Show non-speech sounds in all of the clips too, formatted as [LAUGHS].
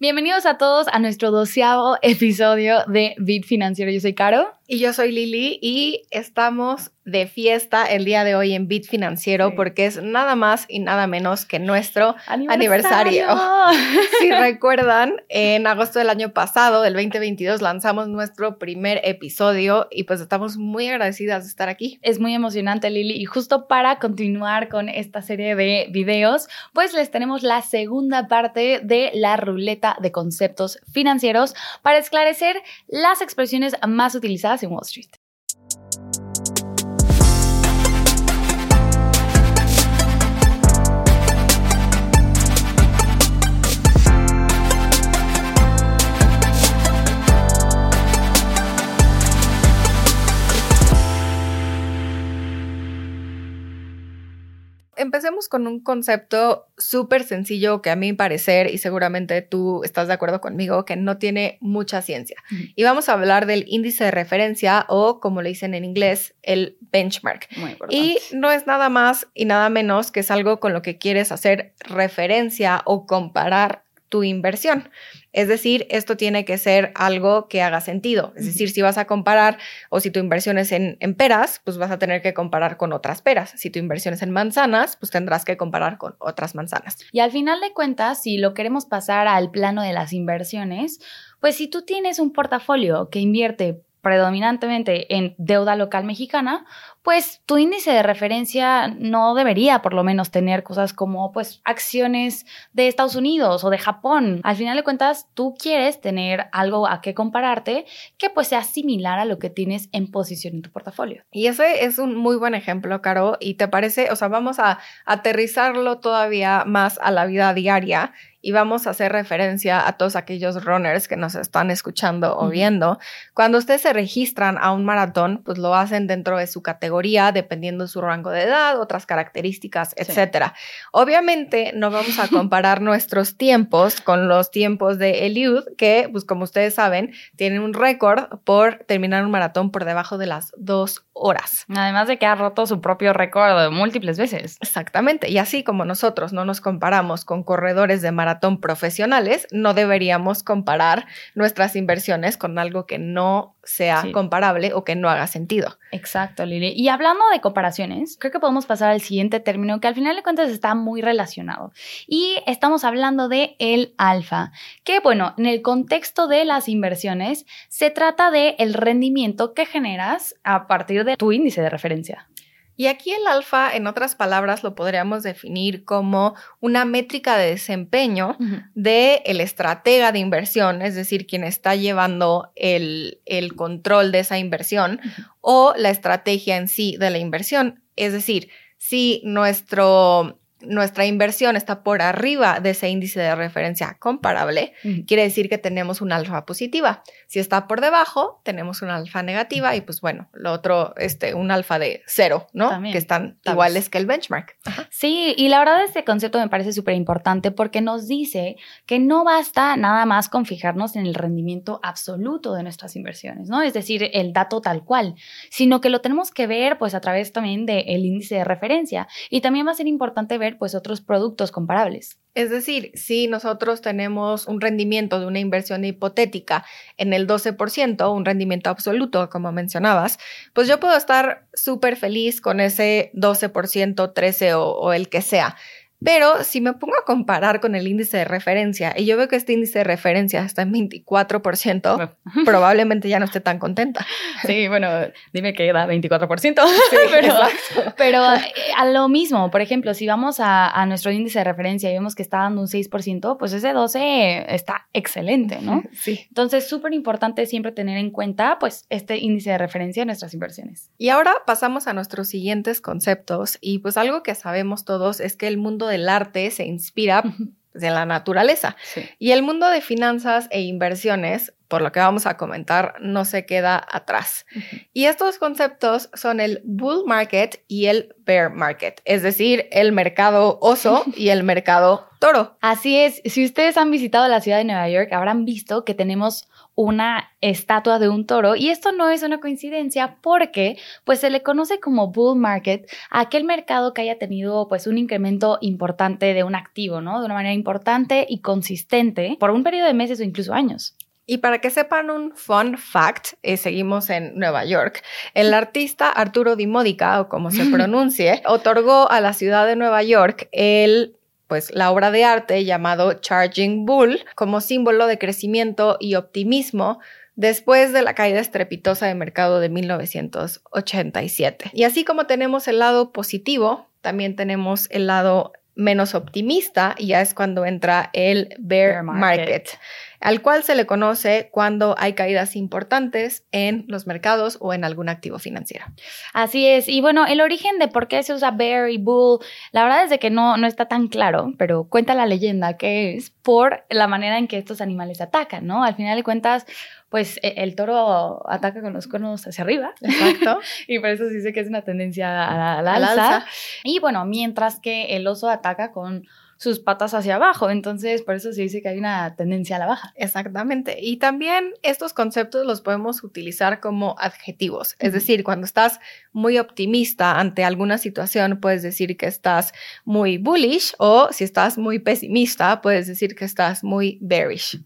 Bienvenidos a todos a nuestro doceavo episodio de Bit Financiero. Yo soy Caro. Y yo soy Lili y estamos de fiesta el día de hoy en Bit Financiero porque es nada más y nada menos que nuestro aniversario. [LAUGHS] si recuerdan, en agosto del año pasado, del 2022, lanzamos nuestro primer episodio y pues estamos muy agradecidas de estar aquí. Es muy emocionante, Lili. Y justo para continuar con esta serie de videos, pues les tenemos la segunda parte de la ruleta de conceptos financieros para esclarecer las expresiones más utilizadas Wall Street. Empecemos con un concepto súper sencillo que a mi parecer, y seguramente tú estás de acuerdo conmigo, que no tiene mucha ciencia. Y vamos a hablar del índice de referencia o, como le dicen en inglés, el benchmark. y no es nada más y nada menos que es algo con lo que quieres hacer referencia o comparar tu inversión. Es decir, esto tiene que ser algo que haga sentido. Es decir, si vas a comparar o si tu inversión es en, en, peras, pues vas a tener que comparar con otras peras. Si tu inversión es en manzanas, pues tendrás que comparar con otras manzanas. Y al final de cuentas, si lo queremos pasar al plano de las inversiones, pues si tú tienes un portafolio que invierte predominantemente en deuda local mexicana, pues tu índice de referencia no debería por lo menos tener cosas como pues acciones de Estados Unidos o de Japón. Al final de cuentas, tú quieres tener algo a qué compararte que pues sea similar a lo que tienes en posición en tu portafolio. Y ese es un muy buen ejemplo, Caro, y te parece, o sea, vamos a aterrizarlo todavía más a la vida diaria y vamos a hacer referencia a todos aquellos runners que nos están escuchando o viendo. Cuando ustedes se registran a un maratón, pues lo hacen dentro de su categoría dependiendo de su rango de edad, otras características, etcétera. Obviamente no vamos a comparar [LAUGHS] nuestros tiempos con los tiempos de Eliud, que, pues como ustedes saben, tienen un récord por terminar un maratón por debajo de las dos horas. Además de que ha roto su propio récord múltiples veces. Exactamente. Y así como nosotros no nos comparamos con corredores de maratón profesionales, no deberíamos comparar nuestras inversiones con algo que no sea comparable o que no haga sentido. Exacto, Lili. Y hablando de comparaciones, creo que podemos pasar al siguiente término que al final de cuentas está muy relacionado. Y estamos hablando de el alfa, que bueno, en el contexto de las inversiones se trata de el rendimiento que generas a partir de tu índice de referencia. Y aquí el alfa, en otras palabras, lo podríamos definir como una métrica de desempeño del el estratega de inversión, es decir, quien está llevando el, control de esa inversión o la estrategia en sí de la inversión. Es decir, si nuestro nuestra inversión está por arriba de ese índice de referencia comparable, quiere decir que tenemos una alfa positiva. Si está por debajo, tenemos una alfa negativa y pues bueno, lo otro, este, un alfa de cero, ¿no? que están iguales que el benchmark. Sí, y la verdad este concepto me parece súper importante porque nos dice que no basta nada más con fijarnos en el rendimiento absoluto de nuestras inversiones, ¿no? Es decir, el dato tal cual, sino que lo tenemos que ver pues a través también del índice de referencia. Y también va a ser importante ver pues otros productos comparables. Es decir, si nosotros tenemos un rendimiento de una inversión hipotética en el 12%, un rendimiento absoluto, como mencionabas, pues yo puedo estar súper feliz con ese 12%, 13% o, o el que sea. Pero si me pongo a comparar con el índice de referencia y yo veo que este índice de referencia está en 24%, [LAUGHS] probablemente ya no esté tan contenta. Sí, bueno, dime que da 24%. [LAUGHS] pero, pero eh, a lo mismo, por ejemplo, si vamos a, a, nuestro índice de referencia y vemos que está dando un 6%, pues ese 12 está excelente, ¿no? [LAUGHS] Sí. Entonces, súper importante siempre tener en cuenta pues este índice de referencia en nuestras inversiones. Y ahora pasamos a nuestros siguientes conceptos y pues algo que sabemos todos es que el mundo del arte se inspira pues, en la naturaleza. Y el mundo de finanzas e inversiones por lo que vamos a comentar, no se queda atrás. Y estos conceptos son el bull market y el bear market, es decir, el mercado oso [LAUGHS] y el mercado toro. Así es, si ustedes han visitado la ciudad de Nueva York, habrán visto que tenemos una estatua de un toro y esto no es una coincidencia porque pues se le conoce como bull market a aquel mercado que haya tenido pues un incremento importante de un activo, ¿no? De una manera importante y consistente por un periodo de meses o incluso años. Y para que sepan un fun fact, eh, seguimos en Nueva York, el artista Arturo Di Modica, o como se [LAUGHS] pronuncie, otorgó a la ciudad de Nueva York el pues la obra de arte llamado Charging Bull como símbolo de crecimiento y optimismo después de la caída estrepitosa de mercado de 1987. Y así como tenemos el lado positivo, también tenemos el lado menos optimista y ya es cuando entra el bear, market al cual se le conoce cuando hay caídas importantes en los mercados o en algún activo financiero. Así es. Y bueno, el origen de por qué se usa bear y bull, la verdad es de que no, no está tan claro, pero cuenta la leyenda que es por la manera en que estos animales atacan, ¿no? Al final de cuentas, pues e, el toro ataca con los cuernos hacia arriba. Exacto. [LAUGHS] y por eso se dice que es una tendencia a la, alza. Y bueno, mientras que el oso ataca con sus patas hacia abajo. Entonces, por eso se dice que hay una tendencia a la baja. Exactamente. Y también estos conceptos los podemos utilizar como adjetivos. Es decir, cuando estás muy optimista ante alguna situación, puedes decir que estás muy bullish o si estás muy pesimista, puedes decir que estás muy bearish.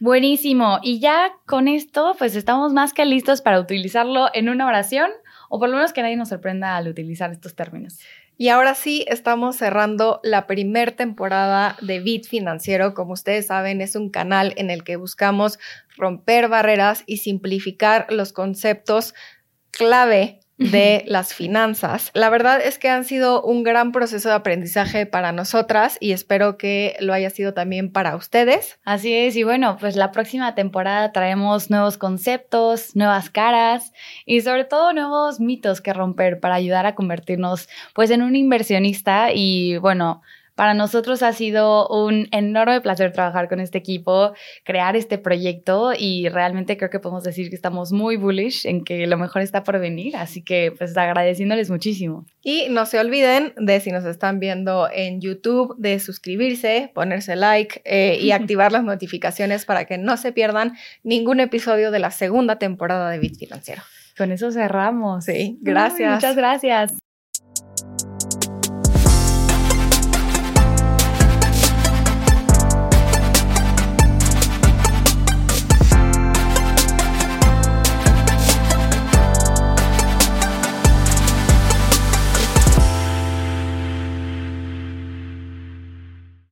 Buenísimo. Y ya con esto, pues estamos más que listos para utilizarlo en una oración o por lo menos que nadie nos sorprenda al utilizar estos términos. Y ahora sí, estamos cerrando la primer temporada de Bit Financiero. Como ustedes saben, es un canal en el que buscamos romper barreras y simplificar los conceptos clave de las finanzas. La verdad es que han sido un gran proceso de aprendizaje para nosotras y espero que lo haya sido también para ustedes. Así es, y bueno, pues la próxima temporada traemos nuevos conceptos, nuevas caras y sobre todo nuevos mitos que romper para ayudar a convertirnos pues en un inversionista y bueno, para nosotros ha sido un enorme placer trabajar con este equipo, crear este proyecto y realmente creo que podemos decir que estamos muy bullish en que lo mejor está por venir, así que pues agradeciéndoles muchísimo. Y no se olviden de si nos están viendo en YouTube, de suscribirse, ponerse like eh, y [LAUGHS] activar las notificaciones para que no se pierdan ningún episodio de la segunda temporada de Bit Financiero. Con eso cerramos. Sí, gracias. muchas gracias.